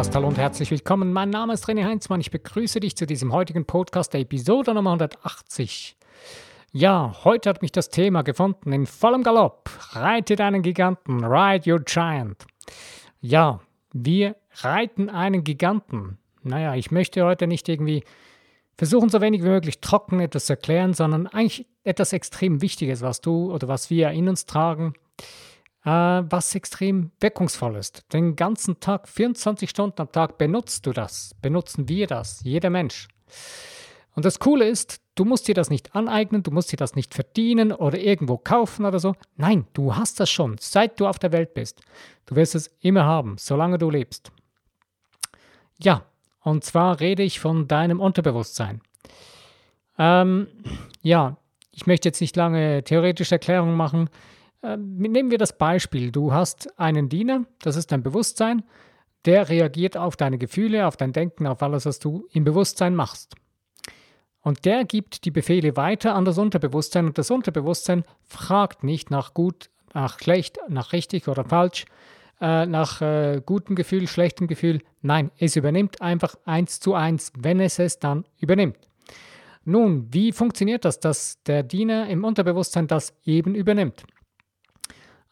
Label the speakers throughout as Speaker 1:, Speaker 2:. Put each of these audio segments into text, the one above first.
Speaker 1: Podcast. Hallo und herzlich willkommen. Mein Name ist René Heinzmann. Ich begrüße dich zu diesem heutigen Podcast, der Episode Nummer 180. Ja, heute hat mich das Thema gefunden in vollem Galopp. Reite deinen Giganten, ride your giant. Ja, wir reiten einen Giganten. Naja, ich möchte heute nicht irgendwie versuchen, so wenig wie möglich trocken etwas zu erklären, sondern eigentlich etwas extrem Wichtiges, was du oder was wir in uns tragen was extrem wirkungsvoll ist. Den ganzen Tag, 24 Stunden am Tag benutzt du das, benutzen wir das, jeder Mensch. Und das Coole ist, du musst dir das nicht aneignen, du musst dir das nicht verdienen oder irgendwo kaufen oder so. Nein, du hast das schon, seit du auf der Welt bist. Du wirst es immer haben, solange du lebst. Ja, und zwar rede ich von deinem Unterbewusstsein. Ähm, ja, ich möchte jetzt nicht lange theoretische Erklärungen machen. Ähm, nehmen wir das Beispiel. Du hast einen Diener, das ist dein Bewusstsein, der reagiert auf deine Gefühle, auf dein Denken, auf alles, was du im Bewusstsein machst. Und der gibt die Befehle weiter an das Unterbewusstsein und das Unterbewusstsein fragt nicht nach gut, nach schlecht, nach richtig oder falsch, äh, nach äh, gutem Gefühl, schlechtem Gefühl. Nein, es übernimmt einfach eins zu eins, wenn es es dann übernimmt. Nun, wie funktioniert das, dass der Diener im Unterbewusstsein das eben übernimmt?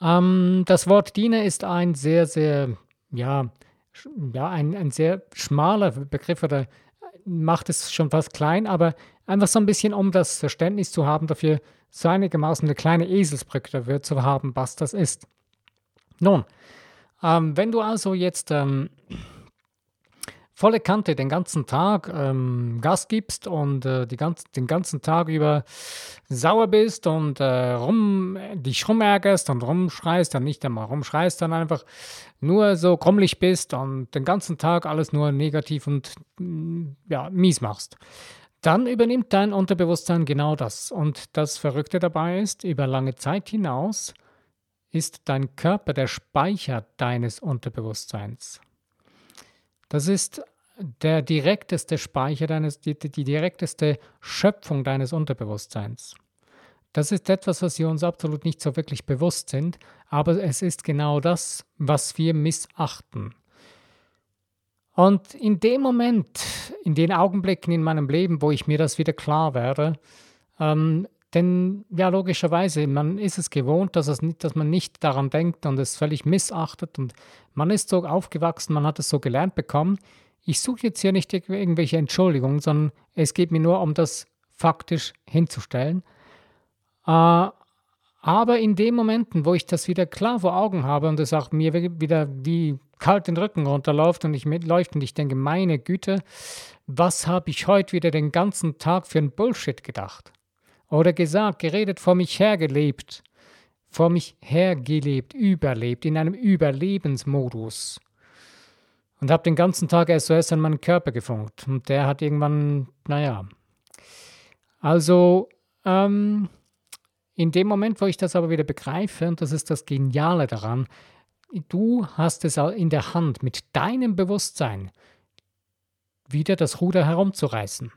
Speaker 1: Ähm, das Wort Diener ist ein sehr, sehr, ja, ja ein, ein sehr schmaler Begriff oder macht es schon fast klein, aber einfach so ein bisschen, um das Verständnis zu haben, dafür so einigermaßen eine kleine Eselsbrücke dafür zu haben, was das ist. Nun, ähm, wenn du also jetzt ähm, volle Kante den ganzen Tag ähm, Gas gibst und äh, die ganz, den ganzen Tag über sauer bist und äh, rum, dich rumärgerst und rumschreist, dann nicht einmal rumschreist, dann einfach nur so krummelig bist und den ganzen Tag alles nur negativ und mm, ja, mies machst. Dann übernimmt dein Unterbewusstsein genau das. Und das Verrückte dabei ist, über lange Zeit hinaus ist dein Körper der Speicher deines Unterbewusstseins. Das ist der direkteste Speicher deines, die, die direkteste Schöpfung deines Unterbewusstseins. Das ist etwas, was wir uns absolut nicht so wirklich bewusst sind, aber es ist genau das, was wir missachten. Und in dem Moment, in den Augenblicken in meinem Leben, wo ich mir das wieder klar werde, ähm, denn ja, logischerweise, man ist es gewohnt, dass, es nicht, dass man nicht daran denkt und es völlig missachtet und man ist so aufgewachsen, man hat es so gelernt bekommen. Ich suche jetzt hier nicht irgendwelche Entschuldigungen, sondern es geht mir nur um das faktisch hinzustellen. Äh, aber in den Momenten, wo ich das wieder klar vor Augen habe und es auch mir wieder wie kalt den Rücken runterläuft und ich mitläuft und ich denke, meine Güte, was habe ich heute wieder den ganzen Tag für ein Bullshit gedacht? Oder gesagt, geredet, vor mich hergelebt, vor mich hergelebt, überlebt, in einem Überlebensmodus. Und habe den ganzen Tag SOS an meinen Körper gefunkt. Und der hat irgendwann, naja. Also, ähm, in dem Moment, wo ich das aber wieder begreife, und das ist das Geniale daran, du hast es in der Hand, mit deinem Bewusstsein wieder das Ruder herumzureißen.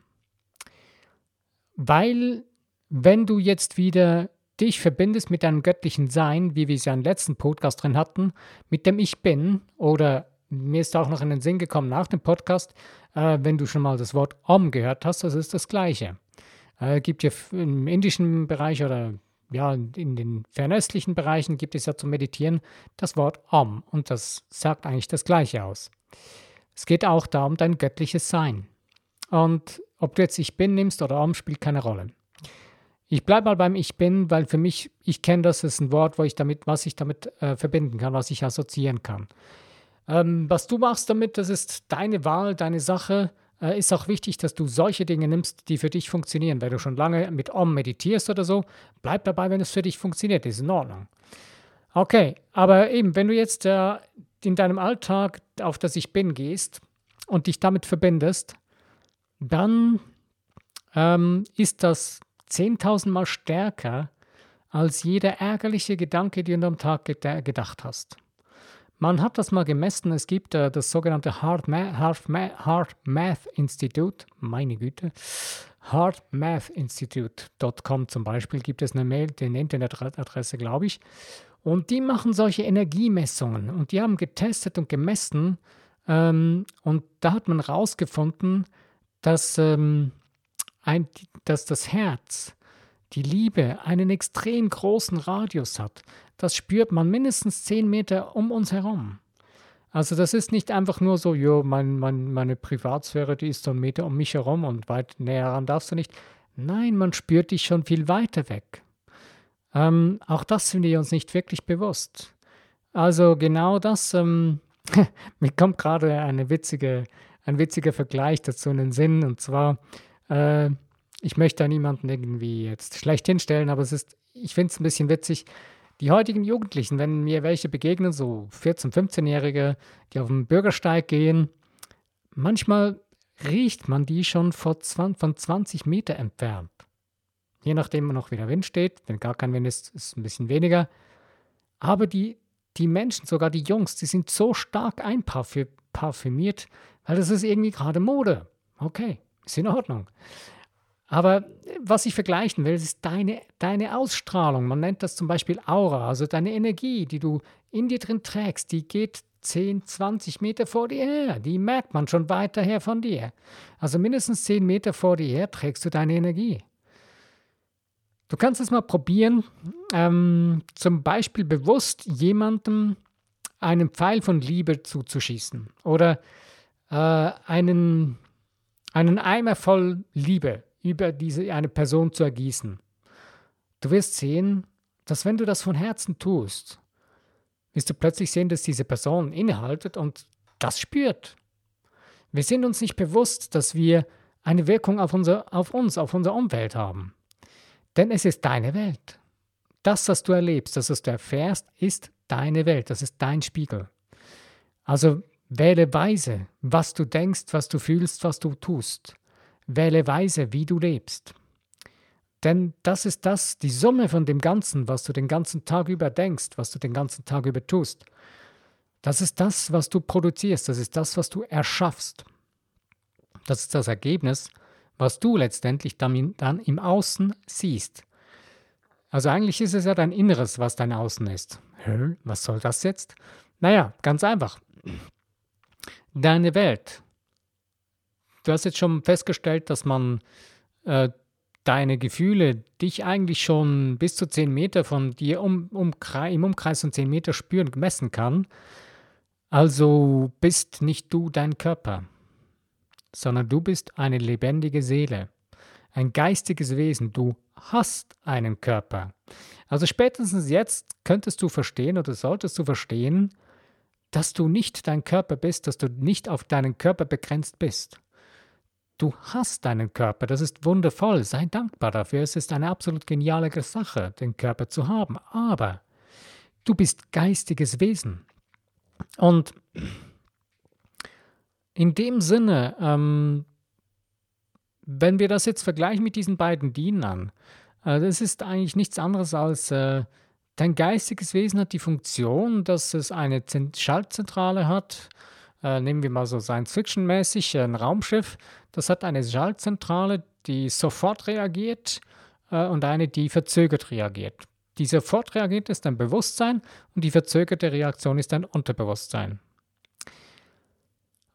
Speaker 1: Weil wenn du jetzt wieder dich verbindest mit deinem göttlichen Sein, wie wir es ja im letzten Podcast drin hatten, mit dem Ich Bin, oder mir ist auch noch in den Sinn gekommen nach dem Podcast, äh, wenn du schon mal das Wort Om gehört hast, das ist das Gleiche. Äh, gibt ja im indischen Bereich oder ja, in den fernöstlichen Bereichen gibt es ja zum Meditieren das Wort Om und das sagt eigentlich das Gleiche aus. Es geht auch da um dein göttliches Sein. Und ob du jetzt Ich Bin nimmst oder Om, spielt keine Rolle. Ich bleibe mal beim Ich bin, weil für mich, ich kenne das, ist ein Wort, wo ich damit, was ich damit äh, verbinden kann, was ich assoziieren kann. Ähm, was du machst damit, das ist deine Wahl, deine Sache. Äh, ist auch wichtig, dass du solche Dinge nimmst, die für dich funktionieren. Wenn du schon lange mit Om meditierst oder so, bleib dabei, wenn es für dich funktioniert, ist in Ordnung. Okay, aber eben, wenn du jetzt äh, in deinem Alltag auf das Ich Bin gehst und dich damit verbindest, dann ähm, ist das 10.000 Mal stärker als jeder ärgerliche Gedanke, den du am Tag gedacht hast. Man hat das mal gemessen. Es gibt äh, das sogenannte Hard, Ma Hard, Ma Hard Math Institute. Meine Güte. hardmathinstitute.com zum Beispiel gibt es eine Mail, eine Internetadresse, glaube ich. Und die machen solche Energiemessungen. Und die haben getestet und gemessen, Ähm, und da hat man herausgefunden, dass, ähm, dass das Herz, die Liebe, einen extrem großen Radius hat. Das spürt man mindestens 10 Meter um uns herum. Also das ist nicht einfach nur so, jo, mein, mein, meine Privatsphäre, die ist so ein Meter um mich herum und weit näher ran darfst du nicht. Nein, man spürt dich schon viel weiter weg. Ähm, auch das sind wir uns nicht wirklich bewusst. Also genau das, ähm, mir kommt gerade eine witzige, ein witziger Vergleich dazu in den Sinn. Und zwar, äh, ich möchte da niemanden irgendwie jetzt schlecht hinstellen, aber es ist, ich finde es ein bisschen witzig. Die heutigen Jugendlichen, wenn mir welche begegnen, so 14-, 15-Jährige, die auf den Bürgersteig gehen, manchmal riecht man die schon von 20 Meter entfernt. Je nachdem noch wie der Wind steht. Wenn gar kein Wind ist, ist es ein bisschen weniger. Aber die, die Menschen, sogar die Jungs, die sind so stark einparfümiert, weil das ist irgendwie gerade Mode. Okay, ist in Ordnung. Aber was ich vergleichen will, ist deine, deine Ausstrahlung. Man nennt das zum Beispiel Aura, also deine Energie, die du in dir drin trägst, die geht 10, 20 Meter vor dir her. Die merkt man schon weiter her von dir. Also mindestens 10 Meter vor dir her trägst du deine Energie. Du kannst es mal probieren, ähm, zum Beispiel bewusst jemandem einen Pfeil von Liebe zuzuschießen oder äh, einen, einen Eimer voll Liebe über diese eine Person zu ergießen. Du wirst sehen, dass wenn du das von Herzen tust, wirst du plötzlich sehen, dass diese Person innehaltet und das spürt. Wir sind uns nicht bewusst, dass wir eine Wirkung auf, unser, auf uns, auf unsere Umwelt haben. Denn es ist deine Welt. Das, was du erlebst, das, was du erfährst, ist deine Welt, das ist dein Spiegel. Also wähle weise, was du denkst, was du fühlst, was du tust. Wähle weise, wie du lebst. Denn das ist das, die Summe von dem Ganzen, was du den ganzen Tag über denkst, was du den ganzen Tag über tust. Das ist das, was du produzierst, das ist das, was du erschaffst. Das ist das Ergebnis was du letztendlich dann, dann im Außen siehst. Also eigentlich ist es ja dein Inneres, was dein Außen ist. Hä? Was soll das jetzt? Naja, ganz einfach. Deine Welt. Du hast jetzt schon festgestellt, dass man äh, deine Gefühle dich eigentlich schon bis zu 10 Meter von dir um, um, im Umkreis von 10 Meter spüren messen kann. Also bist nicht du dein Körper sondern du bist eine lebendige Seele, ein geistiges Wesen, du hast einen Körper. Also spätestens jetzt könntest du verstehen oder solltest du verstehen, dass du nicht dein Körper bist, dass du nicht auf deinen Körper begrenzt bist. Du hast deinen Körper, das ist wundervoll, sei dankbar dafür, es ist eine absolut geniale Sache, den Körper zu haben, aber du bist geistiges Wesen. Und in dem Sinne, ähm, wenn wir das jetzt vergleichen mit diesen beiden Dienern, äh, das ist eigentlich nichts anderes als äh, dein geistiges Wesen hat die Funktion, dass es eine Zent Schaltzentrale hat. Äh, nehmen wir mal so Science-Fiction-mäßig ein Raumschiff. Das hat eine Schaltzentrale, die sofort reagiert äh, und eine, die verzögert reagiert. Die sofort reagiert ist ein Bewusstsein und die verzögerte Reaktion ist ein Unterbewusstsein.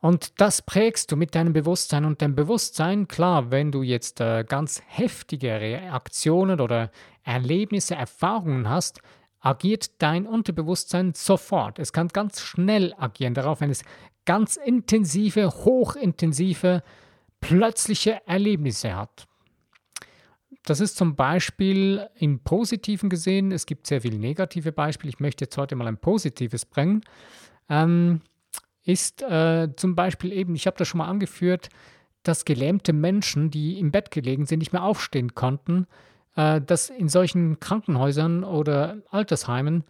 Speaker 1: Und das prägst du mit deinem Bewusstsein. Und dein Bewusstsein, klar, wenn du jetzt äh, ganz heftige Reaktionen oder Erlebnisse, Erfahrungen hast, agiert dein Unterbewusstsein sofort. Es kann ganz schnell agieren darauf, wenn es ganz intensive, hochintensive, plötzliche Erlebnisse hat. Das ist zum Beispiel im Positiven gesehen, es gibt sehr viele negative Beispiele. Ich möchte jetzt heute mal ein positives bringen. Ähm, ist äh, zum Beispiel eben, ich habe das schon mal angeführt, dass gelähmte Menschen, die im Bett gelegen sind, nicht mehr aufstehen konnten, äh, dass in solchen Krankenhäusern oder Altersheimen,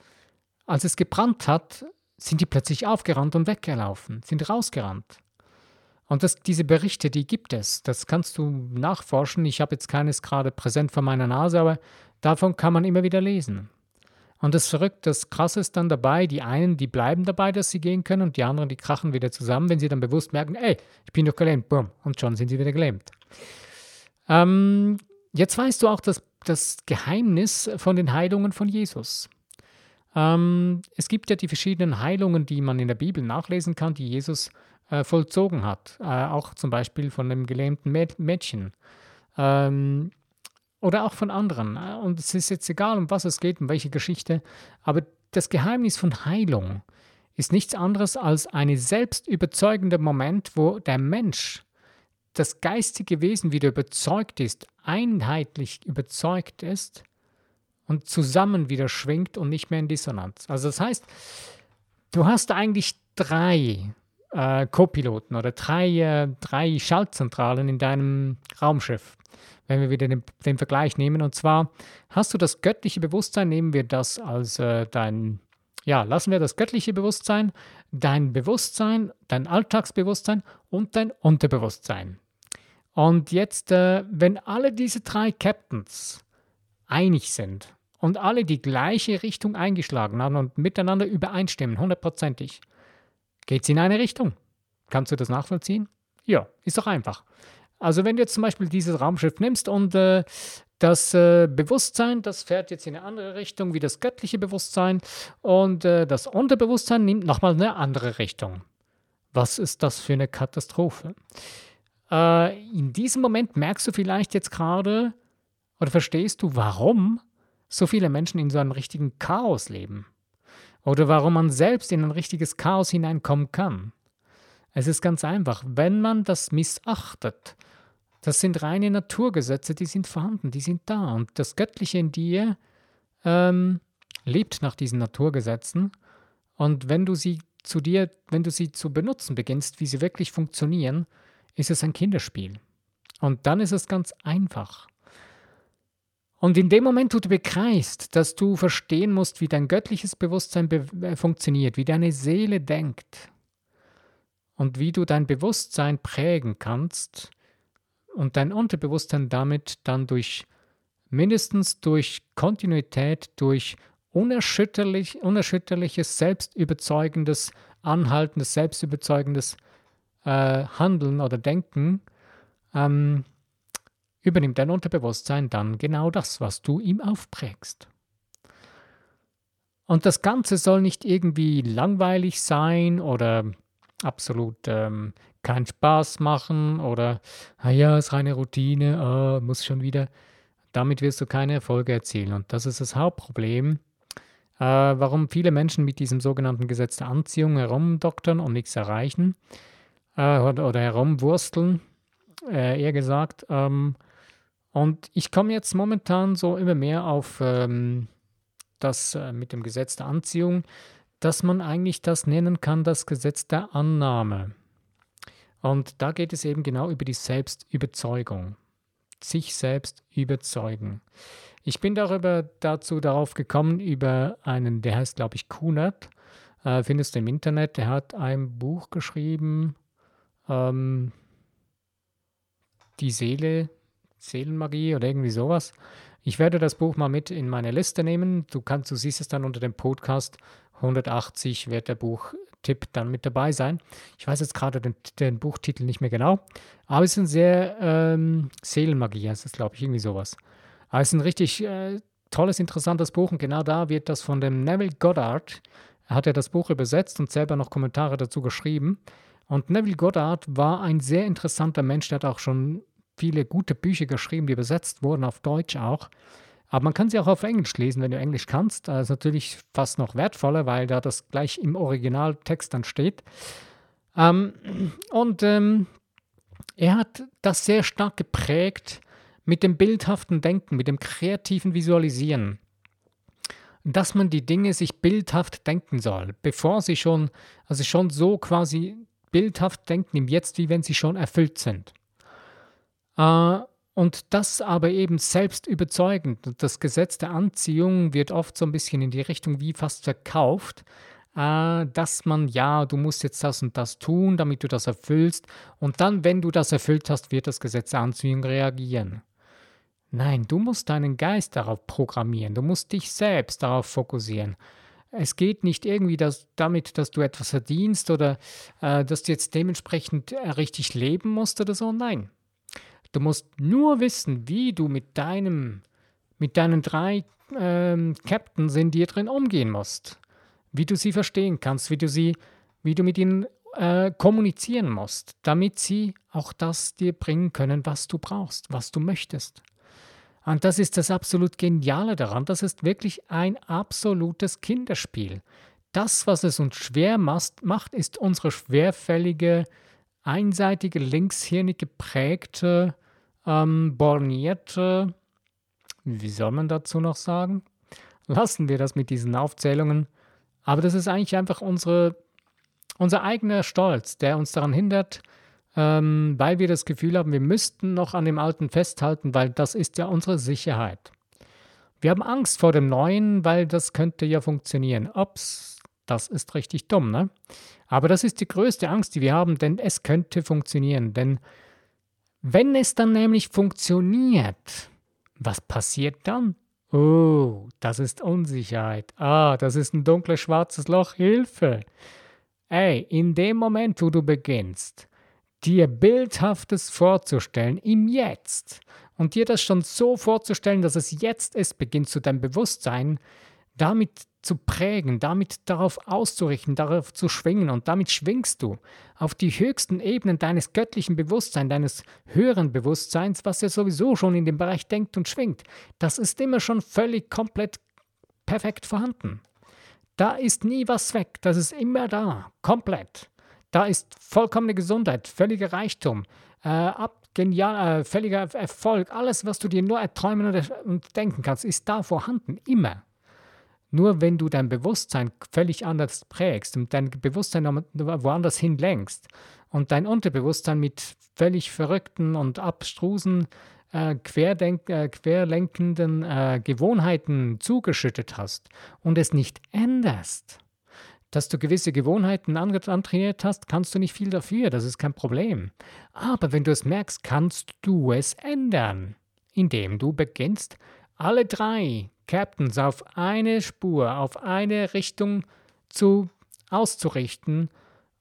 Speaker 1: als es gebrannt hat, sind die plötzlich aufgerannt und weggelaufen, sind rausgerannt. Und das, diese Berichte, die gibt es. Das kannst du nachforschen. Ich habe jetzt keines gerade präsent vor meiner Nase, aber davon kann man immer wieder lesen. Und das Verrückte, das Krasse ist dann dabei, die einen, die bleiben dabei, dass sie gehen können und die anderen, die krachen wieder zusammen, wenn sie dann bewusst merken, ey, ich bin doch gelähmt, bumm, und schon sind sie wieder gelähmt. Ähm, jetzt weißt du auch das, das Geheimnis von den Heilungen von Jesus. Ähm, es gibt ja die verschiedenen Heilungen, die man in der Bibel nachlesen kann, die Jesus äh, vollzogen hat. Äh, auch zum Beispiel von dem gelähmten Mädchen. Ähm, oder auch von anderen. Und es ist jetzt egal, um was es geht, um welche Geschichte. Aber das Geheimnis von Heilung ist nichts anderes als ein selbstüberzeugender Moment, wo der Mensch, das geistige Wesen wieder überzeugt ist, einheitlich überzeugt ist und zusammen wieder schwingt und nicht mehr in Dissonanz. Also das heißt, du hast eigentlich drei äh, Co-Piloten oder drei, äh, drei Schaltzentralen in deinem Raumschiff, wenn wir wieder den, den, Vergleich nehmen. Und zwar hast du das göttliche Bewusstsein, nehmen wir das als äh, dein, ja, lassen wir das göttliche Bewusstsein, dein Bewusstsein, dein Alltagsbewusstsein und dein Unterbewusstsein. Und jetzt, äh, wenn alle diese drei Captains einig sind und alle die gleiche Richtung eingeschlagen haben und miteinander übereinstimmen, hundertprozentig, geht es in eine Richtung. Kannst du das nachvollziehen? Ja, ist doch einfach. Also wenn du jetzt zum Beispiel dieses Raumschiff nimmst und äh, das äh, Bewusstsein, das fährt jetzt in eine andere Richtung wie das göttliche Bewusstsein und äh, das Unterbewusstsein nimmt nochmal eine andere Richtung. Was ist das für eine Katastrophe? Äh, in diesem Moment merkst du vielleicht jetzt gerade oder verstehst du, warum so viele Menschen in so einem richtigen Chaos leben. Oder warum man selbst in ein richtiges Chaos hineinkommen kann. Es ist ganz einfach, wenn man das missachtet, das sind reine Naturgesetze, die sind vorhanden, die sind da. Und das Göttliche in dir ähm, lebt nach diesen Naturgesetzen. Und wenn du sie zu dir, wenn du sie zu benutzen beginnst, wie sie wirklich funktionieren, ist es ein Kinderspiel. Und dann ist es ganz einfach. Und in dem Moment, wo du begreifst, dass du verstehen musst, wie dein göttliches Bewusstsein be äh, funktioniert, wie deine Seele denkt und wie du dein Bewusstsein prägen kannst und dein Unterbewusstsein damit dann durch mindestens durch Kontinuität, durch unerschütterlich, unerschütterliches, selbstüberzeugendes, anhaltendes, selbstüberzeugendes äh, Handeln oder Denken ähm, übernimmt dein Unterbewusstsein dann genau das, was du ihm aufprägst. Und das Ganze soll nicht irgendwie langweilig sein oder absolut ähm, keinen Spaß machen oder, naja, ist reine Routine, oh, muss schon wieder. Damit wirst du keine Erfolge erzielen. Und das ist das Hauptproblem, äh, warum viele Menschen mit diesem sogenannten Gesetz der Anziehung herumdoktern und nichts erreichen äh, oder, oder, herumwursteln, äh, eher gesagt. Ähm, und ich komme jetzt momentan so immer mehr auf ähm, das äh, mit dem Gesetz der Anziehung, dass man eigentlich das nennen kann, das Gesetz der Annahme. Und da geht es eben genau über die Selbstüberzeugung. Sich selbst überzeugen. Ich bin darüber dazu darauf gekommen, über einen, der heißt, glaube ich, Kunert, äh, findest du im Internet, der hat ein Buch geschrieben, ähm, Die Seele Seelenmagie oder irgendwie sowas. Ich werde das Buch mal mit in meine Liste nehmen. Du kannst, du siehst es dann unter dem Podcast 180 wird der Buchtipp dann mit dabei sein. Ich weiß jetzt gerade den, den Buchtitel nicht mehr genau, aber es ist ein sehr ähm, Seelenmagie, heißt es, glaube ich, irgendwie sowas. Aber es ist ein richtig äh, tolles, interessantes Buch und genau da wird das von dem Neville Goddard, er hat ja das Buch übersetzt und selber noch Kommentare dazu geschrieben. Und Neville Goddard war ein sehr interessanter Mensch, der hat auch schon viele gute Bücher geschrieben, die übersetzt wurden, auf Deutsch auch. Aber man kann sie auch auf Englisch lesen, wenn du Englisch kannst. Das ist natürlich fast noch wertvoller, weil da das gleich im Originaltext dann steht. Ähm, und ähm, er hat das sehr stark geprägt mit dem bildhaften Denken, mit dem kreativen Visualisieren. Dass man die Dinge sich bildhaft denken soll, bevor sie schon, also schon so quasi bildhaft denken im Jetzt, wie wenn sie schon erfüllt sind. Äh, und das aber eben selbst überzeugend. Das Gesetz der Anziehung wird oft so ein bisschen in die Richtung wie fast verkauft, äh, dass man, ja, du musst jetzt das und das tun, damit du das erfüllst. Und dann, wenn du das erfüllt hast, wird das Gesetz der Anziehung reagieren. Nein, du musst deinen Geist darauf programmieren, du musst dich selbst darauf fokussieren. Es geht nicht irgendwie dass, damit, dass du etwas verdienst oder äh, dass du jetzt dementsprechend äh, richtig leben musst oder so. Nein, Du musst nur wissen, wie du mit deinem, mit deinen drei ähm, Captains in dir drin umgehen musst. Wie du sie verstehen kannst, wie du sie, wie du mit ihnen äh, kommunizieren musst, damit sie auch das dir bringen können, was du brauchst, was du möchtest. Und das ist das absolut Geniale daran. Das ist wirklich ein absolutes Kinderspiel. Das, was es uns schwer macht, ist unsere schwerfällige, einseitige, linkshirnig geprägte, ähm, bornierte, wie soll man dazu noch sagen? Lassen wir das mit diesen Aufzählungen. Aber das ist eigentlich einfach unsere, unser eigener Stolz, der uns daran hindert, ähm, weil wir das Gefühl haben, wir müssten noch an dem Alten festhalten, weil das ist ja unsere Sicherheit. Wir haben Angst vor dem Neuen, weil das könnte ja funktionieren. Ups, das ist richtig dumm, ne? Aber das ist die größte Angst, die wir haben, denn es könnte funktionieren. Denn wenn es dann nämlich funktioniert, was passiert dann? Oh, das ist Unsicherheit. Ah, das ist ein dunkles schwarzes Loch. Hilfe! Ey, in dem Moment, wo du beginnst, dir Bildhaftes vorzustellen im Jetzt und dir das schon so vorzustellen, dass es jetzt ist, beginnt zu deinem Bewusstsein damit zu prägen, damit darauf auszurichten, darauf zu schwingen und damit schwingst du auf die höchsten Ebenen deines göttlichen Bewusstseins, deines höheren Bewusstseins, was ja sowieso schon in dem Bereich denkt und schwingt. Das ist immer schon völlig komplett perfekt vorhanden. Da ist nie was weg, das ist immer da, komplett. Da ist vollkommene Gesundheit, völliger Reichtum, äh, ab, genial, äh, völliger Erfolg, alles, was du dir nur erträumen und, und denken kannst, ist da vorhanden, immer. Nur wenn du dein Bewusstsein völlig anders prägst und dein Bewusstsein woanders hin lenkst und dein Unterbewusstsein mit völlig verrückten und abstrusen, äh, querdenk, äh, querlenkenden äh, Gewohnheiten zugeschüttet hast und es nicht änderst, dass du gewisse Gewohnheiten antrainiert hast, kannst du nicht viel dafür, das ist kein Problem. Aber wenn du es merkst, kannst du es ändern, indem du beginnst, alle drei Captains auf eine Spur, auf eine Richtung zu auszurichten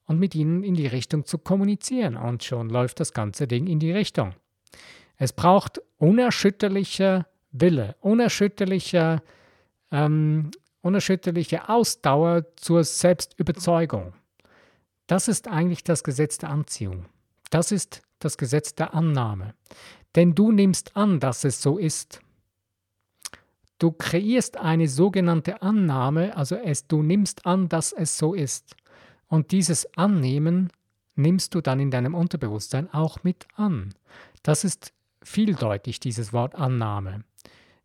Speaker 1: und mit ihnen in die Richtung zu kommunizieren. Und schon läuft das ganze Ding in die Richtung. Es braucht unerschütterlicher Wille, unerschütterlicher ähm, unerschütterliche Ausdauer zur Selbstüberzeugung. Das ist eigentlich das Gesetz der Anziehung. Das ist das Gesetz der Annahme. Denn du nimmst an, dass es so ist. Du kreierst eine sogenannte Annahme, also es, du nimmst an, dass es so ist. Und dieses Annehmen nimmst du dann in deinem Unterbewusstsein auch mit an. Das ist vieldeutig, dieses Wort Annahme.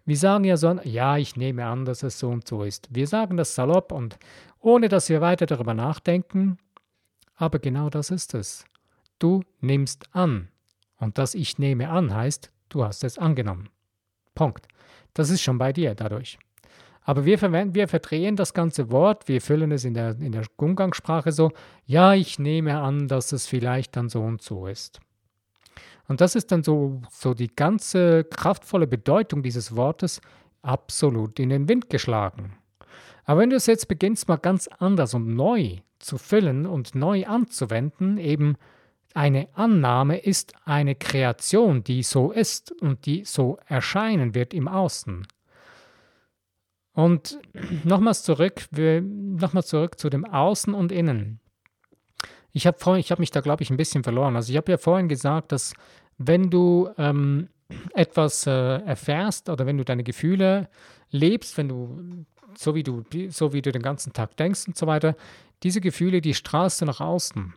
Speaker 1: Wir sagen ja so, ja, ich nehme an, dass es so und so ist. Wir sagen das salopp und ohne dass wir weiter darüber nachdenken, aber genau das ist es. Du nimmst an. Und das Ich nehme an heißt, du hast es angenommen. Punkt. Das ist schon bei dir dadurch. Aber wir, verwenden, wir verdrehen das ganze Wort, wir füllen es in der, in der Umgangssprache so, ja, ich nehme an, dass es vielleicht dann so und so ist. Und das ist dann so, so die ganze kraftvolle Bedeutung dieses Wortes absolut in den Wind geschlagen. Aber wenn du es jetzt beginnst, mal ganz anders und neu zu füllen und neu anzuwenden, eben eine Annahme ist eine Kreation, die so ist und die so erscheinen wird im Außen. Und nochmals zurück, nochmal zurück zu dem Außen und Innen. Ich habe hab mich da, glaube ich, ein bisschen verloren. Also ich habe ja vorhin gesagt, dass wenn du ähm, etwas äh, erfährst oder wenn du deine Gefühle lebst, wenn du so wie du so wie du den ganzen Tag denkst und so weiter, diese Gefühle, die strahlst du nach außen.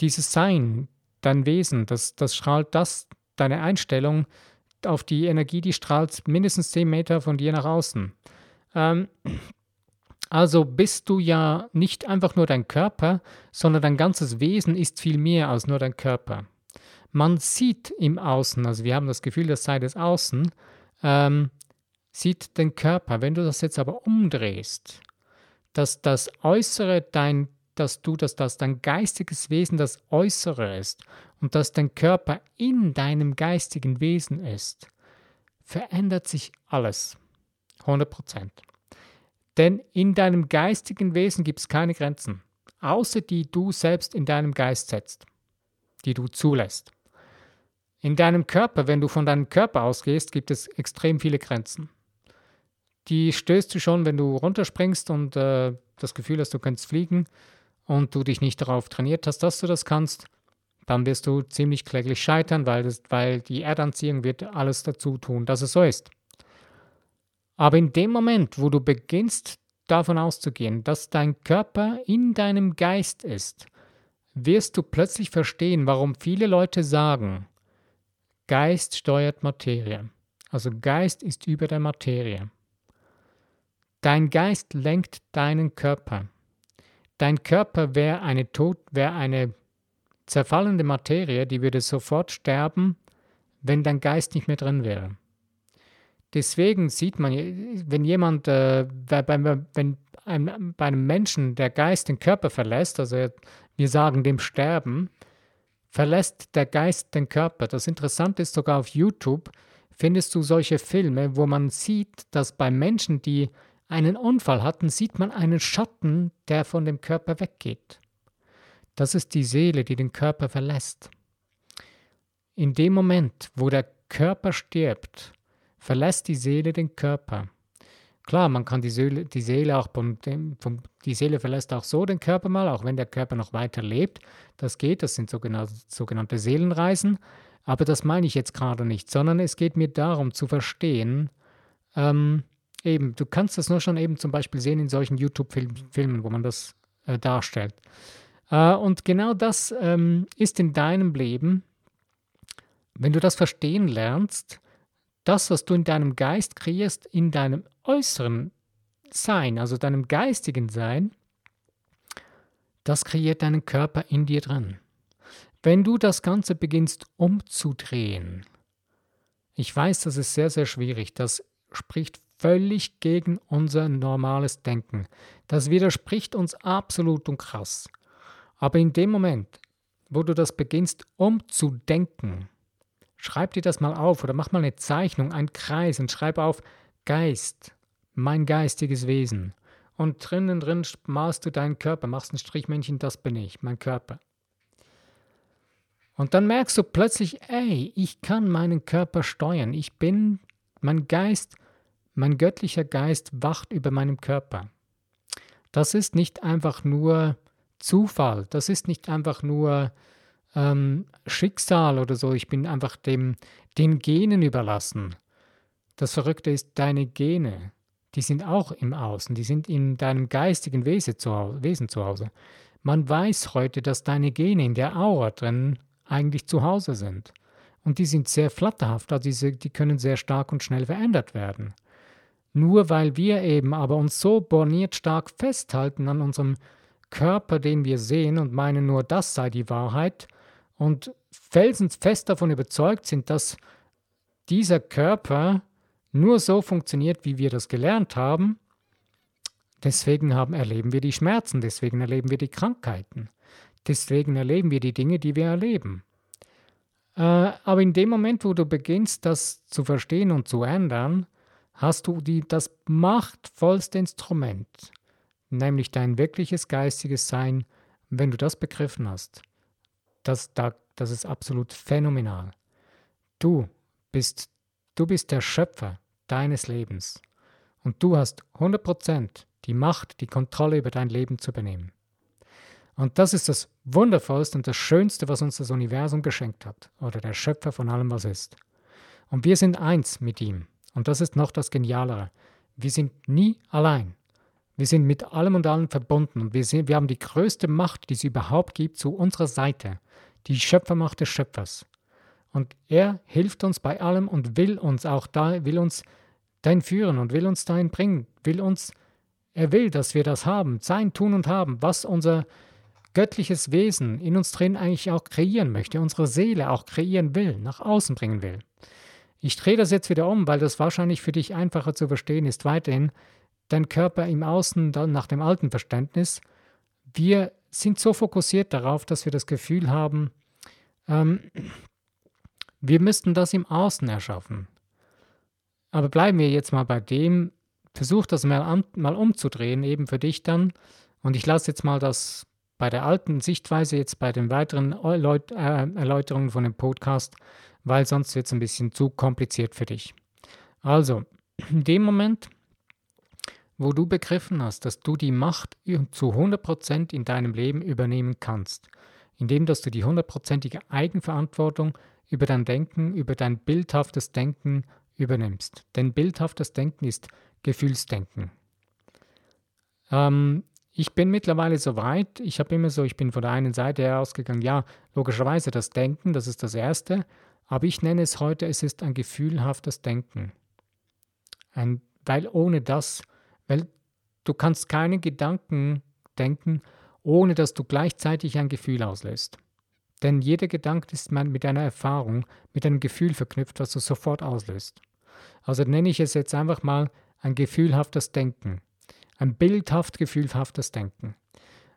Speaker 1: Dieses Sein, dein Wesen, das, das strahlt das, deine Einstellung auf die Energie, die strahlt mindestens 10 Meter von dir nach außen. Ähm, also bist du ja nicht einfach nur dein Körper, sondern dein ganzes Wesen ist viel mehr als nur dein Körper. Man sieht im Außen, also wir haben das Gefühl, das sei das Außen, ähm, sieht den Körper. Wenn du das jetzt aber umdrehst, dass das Äußere dein, dass du, dass das dein geistiges Wesen das Äußere ist und dass dein Körper in deinem geistigen Wesen ist, verändert sich alles. 100 Prozent. Denn in deinem geistigen Wesen gibt es keine Grenzen, außer die du selbst in deinem Geist setzt, die du zulässt. In deinem Körper, wenn du von deinem Körper ausgehst, gibt es extrem viele Grenzen. die stößt du schon, wenn du runterspringst und äh, das Gefühl hast, du könntest fliegen und du dich nicht darauf trainiert hast, dass du das kannst, dann wirst du ziemlich kläglich scheitern, weil, das, weil die Erdanziehung wird alles dazu tun, dass es so ist. Aber in dem Moment, wo du beginnst davon auszugehen, dass dein Körper in deinem Geist ist, wirst du plötzlich verstehen, warum viele Leute sagen, Geist steuert Materie. Also Geist ist über der Materie. Dein Geist lenkt deinen Körper. Dein Körper wäre eine tot, wäre eine zerfallende Materie, die würde sofort sterben, wenn dein Geist nicht mehr drin wäre. Deswegen sieht man, wenn jemand, äh, wenn ein, bei einem Menschen der Geist den Körper verlässt, also wir sagen dem Sterben, verlässt der Geist den Körper. Das Interessante ist sogar auf YouTube findest du solche Filme, wo man sieht, dass bei Menschen, die einen Unfall hatten, sieht man einen Schatten, der von dem Körper weggeht. Das ist die Seele, die den Körper verlässt. In dem Moment, wo der Körper stirbt, verlässt die Seele den Körper. Klar, man kann die Seele, die Seele auch vom, vom, die Seele verlässt auch so den Körper mal, auch wenn der Körper noch weiter lebt. Das geht, das sind sogenannte, sogenannte Seelenreisen. Aber das meine ich jetzt gerade nicht, sondern es geht mir darum zu verstehen, ähm, eben, du kannst das nur schon eben zum Beispiel sehen in solchen YouTube-Filmen, wo man das äh, darstellt. Äh, und genau das ähm, ist in deinem Leben, wenn du das verstehen lernst, das, was du in deinem Geist kreierst, in deinem äußeren Sein, also deinem geistigen Sein, das kreiert deinen Körper in dir drin. Wenn du das Ganze beginnst umzudrehen, ich weiß, das ist sehr, sehr schwierig, das spricht völlig gegen unser normales Denken. Das widerspricht uns absolut und krass. Aber in dem Moment, wo du das beginnst umzudenken, Schreib dir das mal auf oder mach mal eine Zeichnung, einen Kreis und schreib auf Geist, mein geistiges Wesen. Und drinnen drin malst du deinen Körper, machst ein Strichmännchen, das bin ich, mein Körper. Und dann merkst du plötzlich, ey, ich kann meinen Körper steuern. Ich bin, mein Geist, mein göttlicher Geist wacht über meinem Körper. Das ist nicht einfach nur Zufall, das ist nicht einfach nur ähm, Schicksal oder so. Ich bin einfach dem, den Genen überlassen. Das Verrückte ist, deine Gene, die sind auch im Außen, die sind in deinem geistigen Wesen zu Hause. Man weiß heute, dass deine Gene in der Aura drin eigentlich zu Hause sind. Und die sind sehr flatterhaft, also die können sehr stark und schnell verändert werden. Nur weil wir eben aber uns so borniert stark festhalten an unserem Körper, den wir sehen und meinen nur, das sei die Wahrheit, und felsenfest davon überzeugt sind, dass dieser Körper nur so funktioniert, wie wir das gelernt haben. Deswegen haben, erleben wir die Schmerzen, deswegen erleben wir die Krankheiten, deswegen erleben wir die Dinge, die wir erleben. Äh, aber in dem Moment, wo du beginnst, das zu verstehen und zu ändern, hast du die, das machtvollste Instrument, nämlich dein wirkliches geistiges Sein, wenn du das begriffen hast das, das ist absolut phänomenal. Du bist, du bist der Schöpfer deines Lebens und du hast 100% die Macht, die Kontrolle über dein Leben zu übernehmen. Und das ist das Wundervollste und das Schönste, was uns das Universum geschenkt hat, oder der Schöpfer von allem, was ist. Und wir sind eins mit ihm. Und das ist noch das Genialere. Wir sind nie allein. Wir sind mit allem und allen verbunden und wir, sind, wir haben die größte Macht, die es überhaupt gibt, zu unserer Seite. Die Schöpfermacht des Schöpfers. Und er hilft uns bei allem und will uns auch da, will uns dahin führen und will uns dahin bringen, will uns, er will, dass wir das haben, sein Tun und Haben, was unser göttliches Wesen in uns drin eigentlich auch kreieren möchte, unsere Seele auch kreieren will, nach außen bringen will. Ich drehe das jetzt wieder um, weil das wahrscheinlich für dich einfacher zu verstehen ist. Weiterhin, dein Körper im Außen dann nach dem alten Verständnis. Wir sind so fokussiert darauf, dass wir das Gefühl haben, ähm, wir müssten das im Außen erschaffen. Aber bleiben wir jetzt mal bei dem, versuch das mal, mal umzudrehen, eben für dich dann. Und ich lasse jetzt mal das bei der alten Sichtweise jetzt bei den weiteren äh, Erläuterungen von dem Podcast, weil sonst wird es ein bisschen zu kompliziert für dich. Also, in dem Moment, wo du begriffen hast, dass du die Macht zu 100% in deinem Leben übernehmen kannst, indem dass du die hundertprozentige Eigenverantwortung über dein Denken, über dein bildhaftes Denken übernimmst. Denn bildhaftes Denken ist Gefühlsdenken. Ähm, ich bin mittlerweile so weit, ich habe immer so, ich bin von der einen Seite her ausgegangen, ja, logischerweise das Denken, das ist das Erste, aber ich nenne es heute, es ist ein gefühlhaftes Denken. Ein, weil ohne das, weil du kannst keine Gedanken denken, ohne dass du gleichzeitig ein Gefühl auslöst. Denn jeder Gedanke ist mit einer Erfahrung, mit einem Gefühl verknüpft, was du sofort auslöst. Also nenne ich es jetzt einfach mal ein gefühlhaftes Denken. Ein bildhaft gefühlhaftes Denken.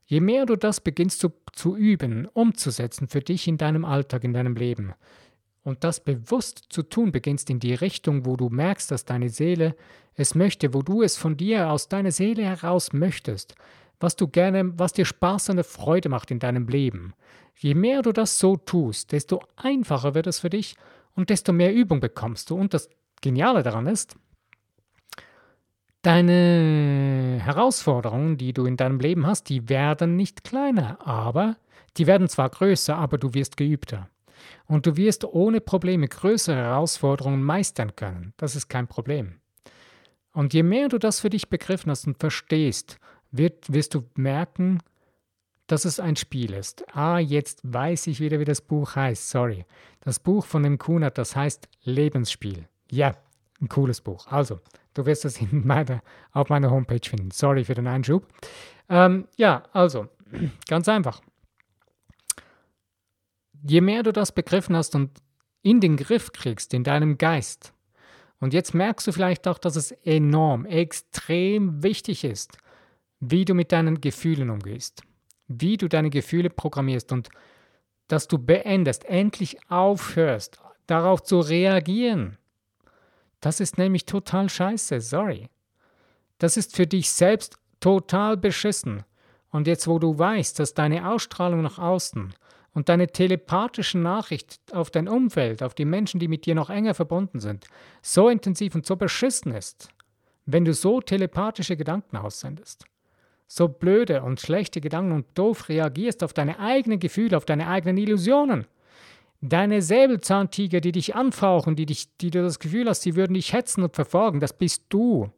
Speaker 1: Je mehr du das beginnst zu, zu üben, umzusetzen für dich in deinem Alltag, in deinem Leben, und das bewusst zu tun beginnst in die Richtung, wo du merkst, dass deine Seele es möchte, wo du es von dir aus deiner Seele heraus möchtest, was du gerne, was dir Spaß und Freude macht in deinem Leben. Je mehr du das so tust, desto einfacher wird es für dich und desto mehr Übung bekommst du. Und das Geniale daran ist, deine Herausforderungen, die du in deinem Leben hast, die werden nicht kleiner, aber die werden zwar größer, aber du wirst geübter. Und du wirst ohne Probleme größere Herausforderungen meistern können. Das ist kein Problem. Und je mehr du das für dich begriffen hast und verstehst, wird, wirst du merken, dass es ein Spiel ist. Ah, jetzt weiß ich wieder, wie das Buch heißt. Sorry. Das Buch von dem Kunert, das heißt Lebensspiel. Ja, ein cooles Buch. Also, du wirst es meiner, auf meiner Homepage finden. Sorry für den Einschub. Ähm, ja, also, ganz einfach je mehr du das begriffen hast und in den Griff kriegst, in deinem Geist, und jetzt merkst du vielleicht auch, dass es enorm, extrem wichtig ist, wie du mit deinen Gefühlen umgehst, wie du deine Gefühle programmierst und dass du beendest, endlich aufhörst, darauf zu reagieren. Das ist nämlich total scheiße, sorry. Das ist für dich selbst total beschissen. Und jetzt, wo du weißt, dass deine Ausstrahlung nach außen und deine telepathische Nachricht auf dein Umfeld, auf die Menschen, die mit dir noch enger verbunden sind, so intensiv und so beschissen ist, wenn du so telepathische Gedanken aussendest, so blöde und schlechte Gedanken und doof reagierst auf deine eigenen Gefühle, auf deine eigenen Illusionen, deine Säbelzahntiger, die dich anfauchen, die, dich, die du das Gefühl hast, sie würden dich hetzen und verfolgen, das bist du.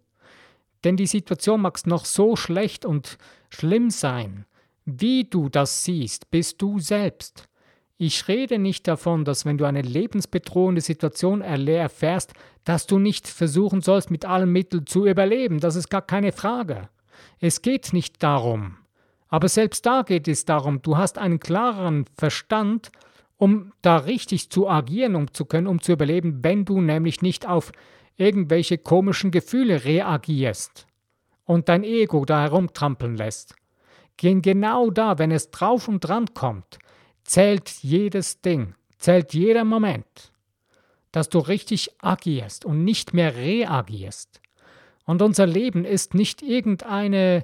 Speaker 1: Denn die Situation mag noch so schlecht und schlimm sein, wie du das siehst, bist du selbst. Ich rede nicht davon, dass wenn du eine lebensbedrohende Situation erfährst, dass du nicht versuchen sollst, mit allen Mitteln zu überleben. Das ist gar keine Frage. Es geht nicht darum. Aber selbst da geht es darum, du hast einen klareren Verstand, um da richtig zu agieren, um zu können, um zu überleben, wenn du nämlich nicht auf irgendwelche komischen Gefühle reagierst und dein Ego da herumtrampeln lässt gehen genau da, wenn es drauf und dran kommt, zählt jedes Ding, zählt jeder Moment, dass du richtig agierst und nicht mehr reagierst. Und unser Leben ist nicht irgendeine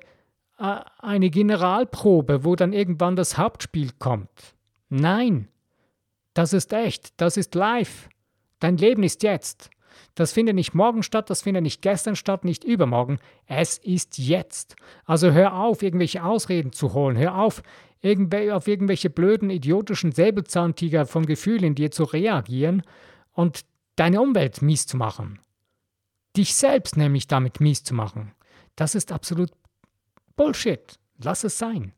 Speaker 1: äh, eine Generalprobe, wo dann irgendwann das Hauptspiel kommt. Nein, das ist echt, das ist live. Dein Leben ist jetzt. Das findet nicht morgen statt, das findet nicht gestern statt, nicht übermorgen. Es ist jetzt. Also hör auf, irgendwelche Ausreden zu holen. Hör auf, auf irgendwelche blöden, idiotischen Säbelzahntiger vom Gefühl in dir zu reagieren und deine Umwelt mies zu machen. Dich selbst nämlich damit mies zu machen. Das ist absolut Bullshit. Lass es sein.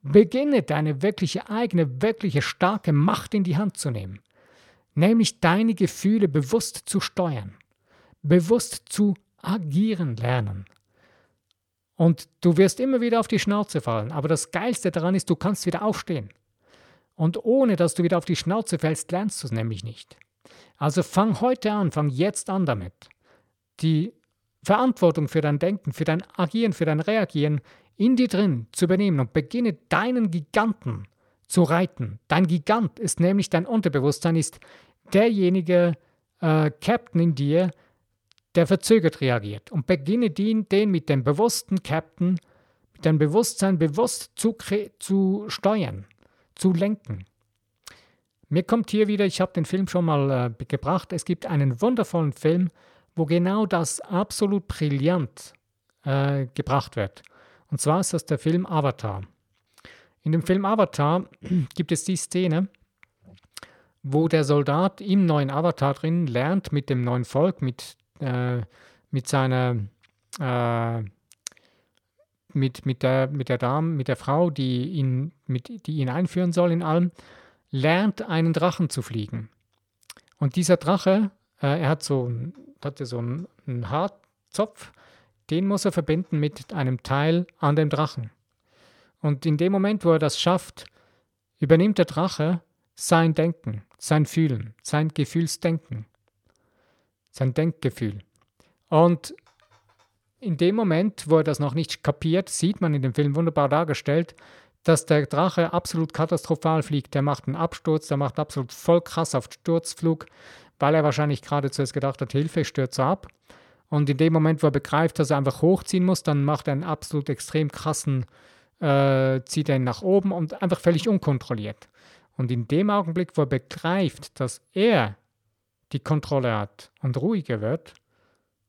Speaker 1: Beginne deine wirkliche eigene, wirkliche starke Macht in die Hand zu nehmen nämlich deine Gefühle bewusst zu steuern, bewusst zu agieren lernen. Und du wirst immer wieder auf die Schnauze fallen, aber das Geilste daran ist, du kannst wieder aufstehen. Und ohne dass du wieder auf die Schnauze fällst, lernst du es nämlich nicht. Also fang heute an, fang jetzt an damit. Die Verantwortung für dein Denken, für dein Agieren, für dein Reagieren in dir drin zu übernehmen und beginne deinen Giganten zu reiten. Dein Gigant ist nämlich dein Unterbewusstsein, ist derjenige äh, Captain in dir, der verzögert reagiert. Und beginne den, den mit dem bewussten Captain, mit deinem Bewusstsein bewusst zu, zu steuern, zu lenken. Mir kommt hier wieder, ich habe den Film schon mal äh, gebracht, es gibt einen wundervollen Film, wo genau das absolut brillant äh, gebracht wird. Und zwar ist das der Film Avatar. In dem Film Avatar gibt es die Szene, wo der Soldat im neuen Avatar drin lernt mit dem neuen Volk, mit, äh, mit seiner äh, mit, mit, der, mit der Dame, mit der Frau, die ihn, mit, die ihn einführen soll in allem, lernt einen Drachen zu fliegen. Und dieser Drache, äh, er hat so, hatte so einen, einen Haarzopf, den muss er verbinden mit einem Teil an dem Drachen. Und in dem Moment, wo er das schafft, übernimmt der Drache sein Denken, sein Fühlen, sein Gefühlsdenken, sein Denkgefühl. Und in dem Moment, wo er das noch nicht kapiert, sieht man in dem Film wunderbar dargestellt, dass der Drache absolut katastrophal fliegt. Der macht einen Absturz, der macht absolut voll krass auf Sturzflug, weil er wahrscheinlich gerade zuerst gedacht hat, Hilfe, stürze ab. Und in dem Moment, wo er begreift, dass er einfach hochziehen muss, dann macht er einen absolut extrem krassen, äh, zieht er ihn nach oben und einfach völlig unkontrolliert. Und in dem Augenblick, wo er begreift, dass er die Kontrolle hat und ruhiger wird,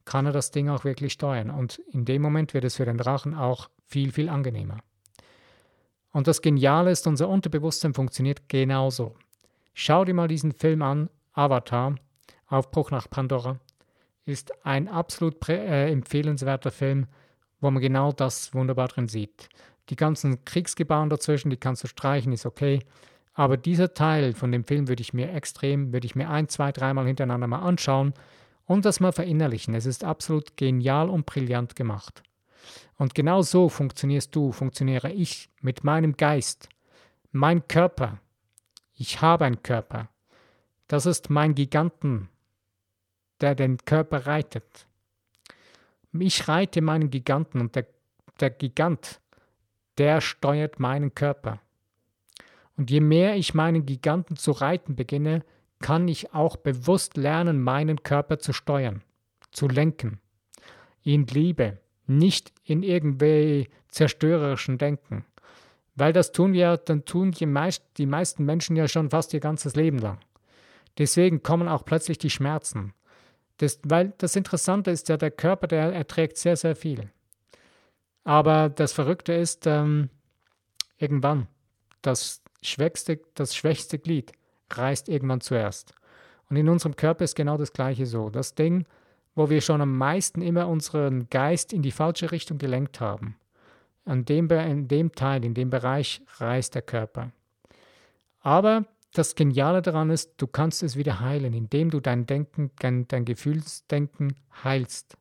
Speaker 1: kann er das Ding auch wirklich steuern. Und in dem Moment wird es für den Drachen auch viel, viel angenehmer. Und das Geniale ist, unser Unterbewusstsein funktioniert genauso. Schau dir mal diesen Film an, Avatar, Aufbruch nach Pandora, ist ein absolut äh, empfehlenswerter Film, wo man genau das wunderbar drin sieht. Die ganzen Kriegsgebaren dazwischen, die kannst du streichen, ist okay. Aber dieser Teil von dem Film würde ich mir extrem, würde ich mir ein, zwei, dreimal hintereinander mal anschauen und das mal verinnerlichen. Es ist absolut genial und brillant gemacht. Und genau so funktionierst du, funktioniere ich mit meinem Geist. Mein Körper. Ich habe einen Körper. Das ist mein Giganten, der den Körper reitet. Ich reite meinen Giganten und der, der Gigant, der steuert meinen Körper. Und je mehr ich meinen Giganten zu reiten beginne, kann ich auch bewusst lernen, meinen Körper zu steuern, zu lenken. In Liebe, nicht in irgendwie zerstörerischen Denken. Weil das tun wir, dann tun die, meist, die meisten Menschen ja schon fast ihr ganzes Leben lang. Deswegen kommen auch plötzlich die Schmerzen. Das, weil das Interessante ist ja, der Körper, der erträgt sehr, sehr viel. Aber das Verrückte ist, ähm, irgendwann, das schwächste, das schwächste Glied reißt irgendwann zuerst. Und in unserem Körper ist genau das Gleiche so. Das Ding, wo wir schon am meisten immer unseren Geist in die falsche Richtung gelenkt haben. An dem, in dem Teil, in dem Bereich reißt der Körper. Aber das Geniale daran ist, du kannst es wieder heilen, indem du dein Denken, dein, dein Gefühlsdenken heilst.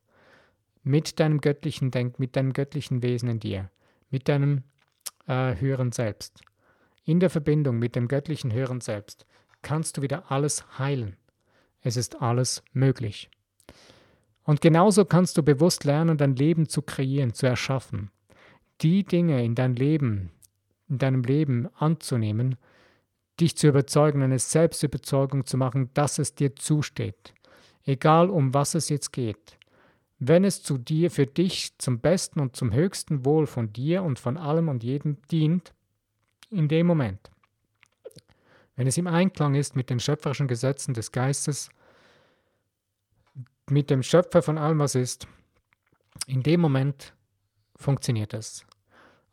Speaker 1: Mit deinem göttlichen Denken, mit deinem göttlichen Wesen in dir, mit deinem äh, höheren Selbst. In der Verbindung mit dem göttlichen höheren Selbst kannst du wieder alles heilen. Es ist alles möglich. Und genauso kannst du bewusst lernen, dein Leben zu kreieren, zu erschaffen. Die Dinge in dein Leben, in deinem Leben anzunehmen, dich zu überzeugen, eine Selbstüberzeugung zu machen, dass es dir zusteht. Egal um was es jetzt geht. Wenn es zu dir, für dich zum besten und zum höchsten Wohl von dir und von allem und jedem dient, in dem Moment wenn es im Einklang ist mit den schöpferischen Gesetzen des Geistes, mit dem Schöpfer von allem, was ist, in dem Moment funktioniert es.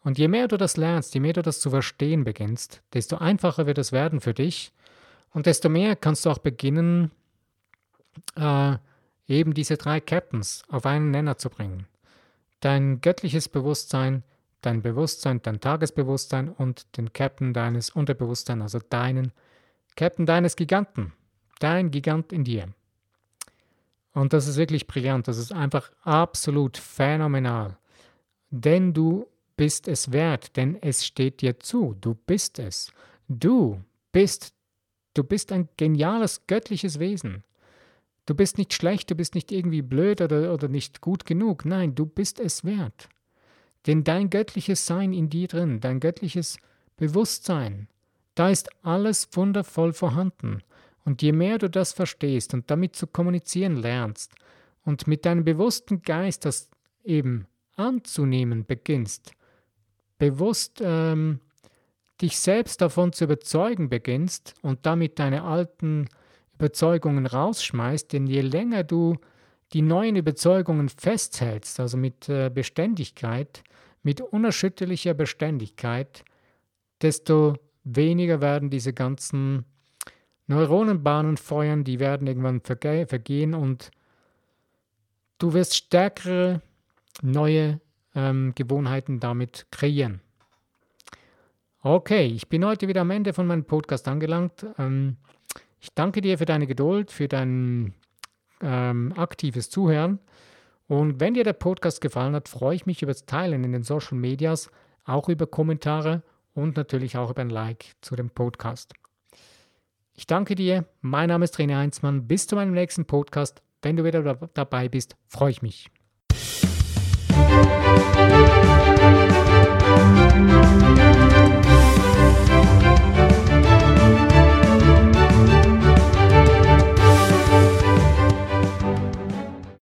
Speaker 1: Und je mehr du das lernst, je mehr du das zu verstehen beginnst, desto einfacher wird es werden für dich und desto mehr kannst du auch beginnen, äh, eben diese drei Captains auf einen Nenner zu bringen. Dein göttliches Bewusstsein, dein Bewusstsein, dein Tagesbewusstsein und den Captain deines Unterbewusstseins, also deinen Captain deines Giganten, dein Gigant in dir. Und das ist wirklich brillant, das ist einfach absolut phänomenal. Denn du bist es wert, denn es steht dir zu, du bist es. Du bist, du bist ein geniales göttliches Wesen. Du bist nicht schlecht, du bist nicht irgendwie blöd oder, oder nicht gut genug. Nein, du bist es wert. Denn dein göttliches Sein in dir drin, dein göttliches Bewusstsein, da ist alles wundervoll vorhanden. Und je mehr du das verstehst und damit zu kommunizieren lernst und mit deinem bewussten Geist das eben anzunehmen beginnst, bewusst ähm, dich selbst davon zu überzeugen beginnst und damit deine alten Überzeugungen rausschmeißt, denn je länger du die neuen Überzeugungen festhältst, also mit äh, Beständigkeit, mit unerschütterlicher Beständigkeit, desto weniger werden diese ganzen Neuronenbahnen feuern, die werden irgendwann verge vergehen und du wirst stärkere neue ähm, Gewohnheiten damit kreieren. Okay, ich bin heute wieder am Ende von meinem Podcast angelangt. Ähm, ich danke dir für deine Geduld, für dein ähm, aktives Zuhören. Und wenn dir der Podcast gefallen hat, freue ich mich über das Teilen in den Social Medias, auch über Kommentare und natürlich auch über ein Like zu dem Podcast. Ich danke dir. Mein Name ist René Heinzmann. Bis zu meinem nächsten Podcast. Wenn du wieder dabei bist, freue ich mich.